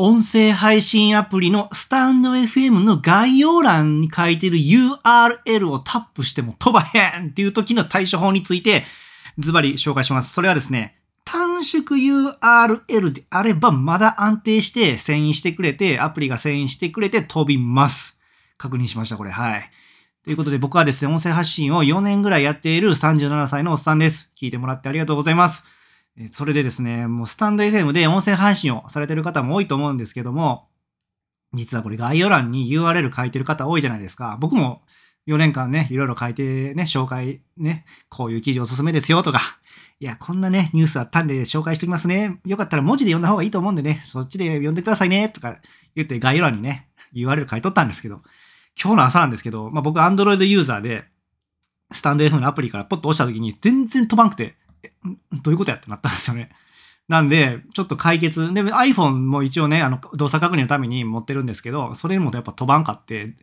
音声配信アプリのスタンド FM の概要欄に書いてる URL をタップしても飛ばへんっていう時の対処法についてズバリ紹介します。それはですね、短縮 URL であればまだ安定して遷移してくれて、アプリが遷移してくれて飛びます。確認しました、これ。はい。ということで僕はですね、音声発信を4年ぐらいやっている37歳のおっさんです。聞いてもらってありがとうございます。それでですね、もうスタンド FM で音声配信をされてる方も多いと思うんですけども、実はこれ概要欄に URL 書いてる方多いじゃないですか。僕も4年間ね、いろいろ書いてね、紹介ね、こういう記事おすすめですよとか、いや、こんなね、ニュースあったんで紹介しておきますね。よかったら文字で読んだ方がいいと思うんでね、そっちで読んでくださいね、とか言って概要欄にね、URL 書いとったんですけど、今日の朝なんですけど、まあ、僕 Android ユーザーで、スタンド FM のアプリからポッと押した時に全然飛ばんくて、どういうことやってなったんですよね。なんで、ちょっと解決。で、iPhone も一応ね、あの、動作確認のために持ってるんですけど、それにもやっぱ飛ばんかって、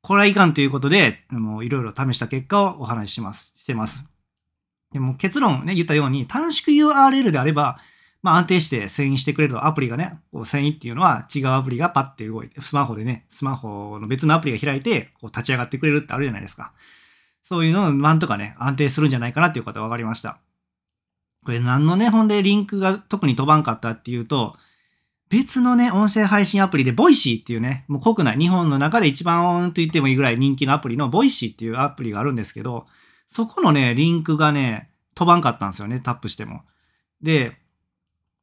これはいかんということで、もういろいろ試した結果をお話しします、してます。でも結論ね、言ったように、短縮 URL であれば、まあ安定して遷移してくれるアプリがね、こう遷移っていうのは違うアプリがパッて動いて、スマホでね、スマホの別のアプリが開いて、こう立ち上がってくれるってあるじゃないですか。そういうのをなんとかね、安定するんじゃないかなっていうことが分かりました。これ何のね、ほんでリンクが特に飛ばんかったっていうと、別のね、音声配信アプリで、 Voicy っていうね、もう国内、日本の中で一番と言ってもいいぐらい人気のアプリの Voicy っていうアプリがあるんですけど、そこのね、リンクがね、飛ばんかったんですよね、タップしても。で、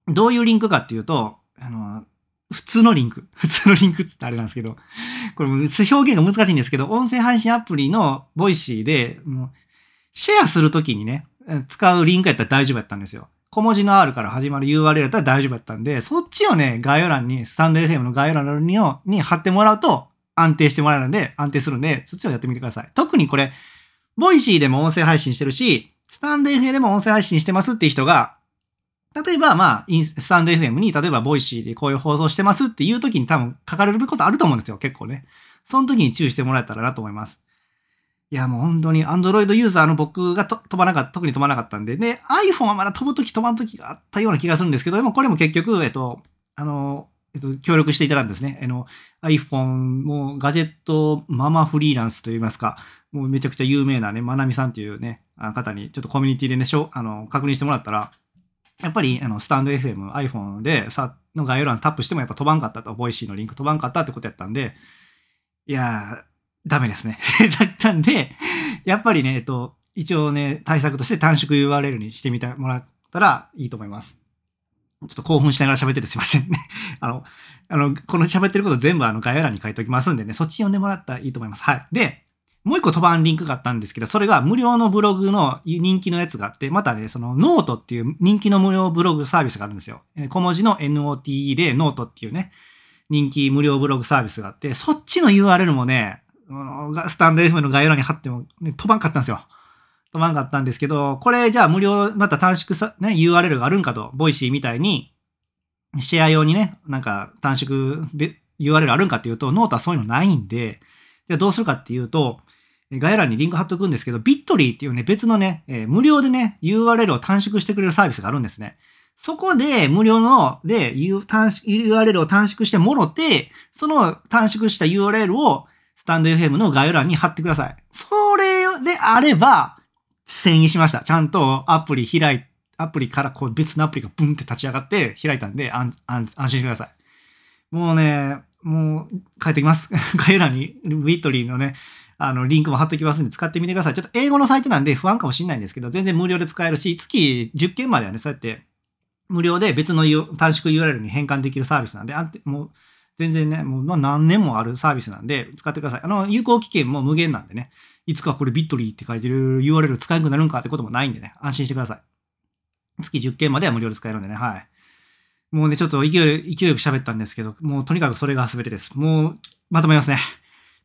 どういうリンクかっていうと、あの、普通のリンク。普通のリンクってあれなんですけど、これ表現が難しいんですけど、音声配信アプリの Voicy で、もうシェアするときにね、使うリンクやったら大丈夫やったんですよ。小文字の R から始まる URL やったら大丈夫やったんで、そっちをね、概要欄に、スタンド FM の概要欄にに貼ってもらうと安定してもらえるんで、安定するんで、そっちをやってみてください。特にこれ、 Voicy でも音声配信してるし、スタンド FM でも音声配信してますっていう人が、例えば、まあ、 stand.fm に、例えば、 Voicy でこういう放送してますっていう時に多分書かれることあると思うんですよ、結構ね。その時に注意してもらえたらなと思います。いや、もう本当に Android ユーザーの僕が飛ばなかった、特に飛ばなかったんで、で、iPhone はまだ飛ぶとき飛ばんときがあったような気がするんですけど、でもこれも結局、えっと、あの、えっと、協力していただんですね。あの、iPhone もガジェットママフリーランスといいますか、もうめちゃくちゃ有名なね、まなみさんっていうね、方にちょっとコミュニティでね、しょあの確認してもらったら、やっぱりあのスタンド FM、iPhone でさの概要欄タップしてもやっぱ飛ばんかったと、 Voicy のリンク飛ばんかったってことやったんで、いやーダメですね。だったんで、やっぱりね、えっと、一応ね、対策として短縮 URL にしてみてもらったらいいと思います。ちょっと興奮しながら喋っててすいませんね。あの、あの、この喋ってること全部あの概要欄に書いておきますんでね、そっち読んでもらったらいいと思います。はい。で、もう一個飛ばんリンクがあったんですけど、それが無料のブログの人気のやつがあって、またね、そのノートっていう人気の無料ブログサービスがあるんですよ。小文字の NOTE でノートっていうね、人気無料ブログサービスがあって、そっちの URL もね、スタンド F の概要欄に貼っても、ね、飛ばんかったんですよ。飛ばんかったんですけど、これじゃあ無料、また短縮さ、ね、URL があるんかと、 Voicy みたいに、シェア用にね、なんか短縮 URL あるんかっていうと、ノートはそういうのないんで、じゃあどうするかっていうと、概要欄にリンク貼っとくんですけど、 Bitly っていうね、別のね、えー、無料でね、URL を短縮してくれるサービスがあるんですね。そこで無料ので URL を短縮してもろて、その短縮した URL をスタンド FM の概要欄に貼ってください。それであれば、遷移しました。ちゃんとアプリ開い、アプリからこう別のアプリがブンって立ち上がって開いたんで安安心してください。もうね、もう帰ってきます。概要欄にビットリーのね、あの、リンクも貼っておきますんで使ってみてください。ちょっと英語のサイトなんで不安かもしれないんですけど、全然無料で使えるし、月10件まではね、そうやって無料で別の短縮 URL に変換できるサービスなんで、あもう全然ね、もう何年もあるサービスなんで、使ってください。あの、有効期限も無限なんでね、いつかこれビットリーって書いてる URL 使えなくなるんかってこともないんでね、安心してください。月10件までは無料で使えるんでね、はい。もうね、ちょっと勢い、勢いよく喋ったんですけど、もうとにかくそれが全てです。もう、まとめますね。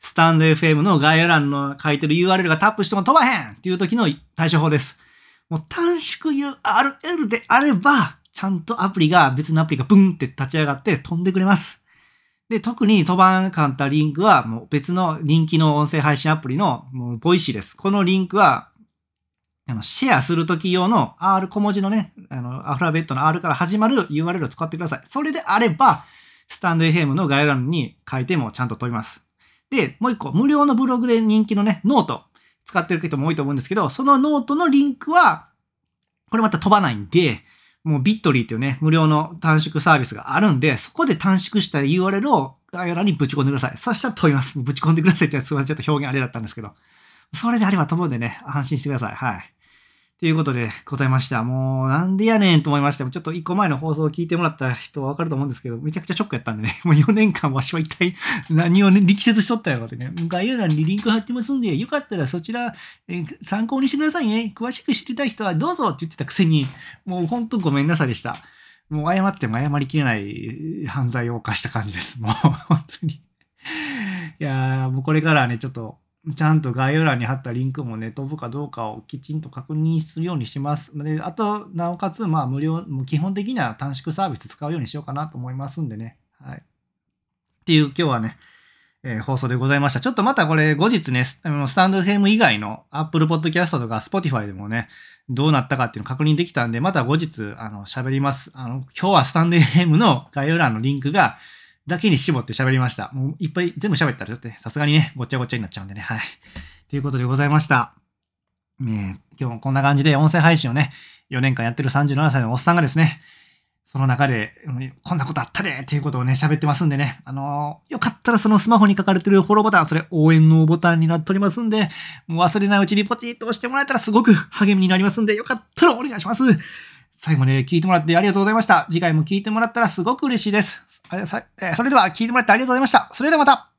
スタンド FM の概要欄の書いてる URL がタップしても飛ばへんっていう時の対処法です。もう短縮 URL であれば、ちゃんとアプリが、別のアプリがブンって立ち上がって飛んでくれます。で、特に飛ばんかったリンクは、もう別の人気の音声配信アプリの、もう、 Voicy です。このリンクは、あの、シェアするとき用の R 小文字のね、あの、アルファベットの R から始まる URL を使ってください。それであれば、 stand.fm の概要欄に書いてもちゃんと飛びます。で、もう一個、無料のブログで人気のね、ノート使ってる人も多いと思うんですけど、そのノートのリンクは、これまた飛ばないんで、もう Bitly っていうね、無料の短縮サービスがあるんで、そこで短縮した URL を概要欄にぶち込んでください。そしたら飛びます。ぶち込んでくださいってすみません。ちょっと表現あれだったんですけど。それであれば飛ぶんでね、安心してください。はい。ということでございました。もう、なんでやねんと思いました。ちょっと一個前の放送を聞いてもらった人はわかると思うんですけど、めちゃくちゃショックやったんでね、もう4年間わしは一体 何をね、力説しとったやろってね、概要欄にリンク貼ってますんで、よかったらそちら、え参考にしてくださいね。詳しく知りたい人はどうぞって言ってたくせに、もうほんとごめんなさいでした。もう謝っても謝りきれない犯罪を犯した感じです。もう本当に。いやー、もうこれからはね、ちょっとちゃんと概要欄に貼ったリンクもね、飛ぶかどうかをきちんと確認するようにします。で、あと、なおかつ、まあ、無料、基本的には短縮サービス使うようにしようかなと思いますんでね。はい。っていう、今日はね、えー、放送でございました。ちょっとまたこれ、後日ね、スタンド FM 以外の Apple Podcast とか Spotify でもね、どうなったかっていうのを確認できたんで、また後日、あの、喋ります。あの、今日はスタンド FM の概要欄のリンクが、だけに絞って喋りました。もういっぱい全部喋ったらちょっとさすがにね、ごちゃごちゃになっちゃうんでね。はい。ということでございました。ね今日もこんな感じで音声配信をね、4年間やってる37歳のおっさんがですね、その中で、こんなことあったでっていうことをね、喋ってますんでね。あのー、よかったらそのスマホに書かれてるフォローボタン、それ応援のボタンになっておりますんで、もう忘れないうちにポチッと押してもらえたらすごく励みになりますんで、よかったらお願いします。最後まで聞いてもらってありがとうございました。次回も聞いてもらったらすごく嬉しいです。それでは聞いてもらってありがとうございました。それではまた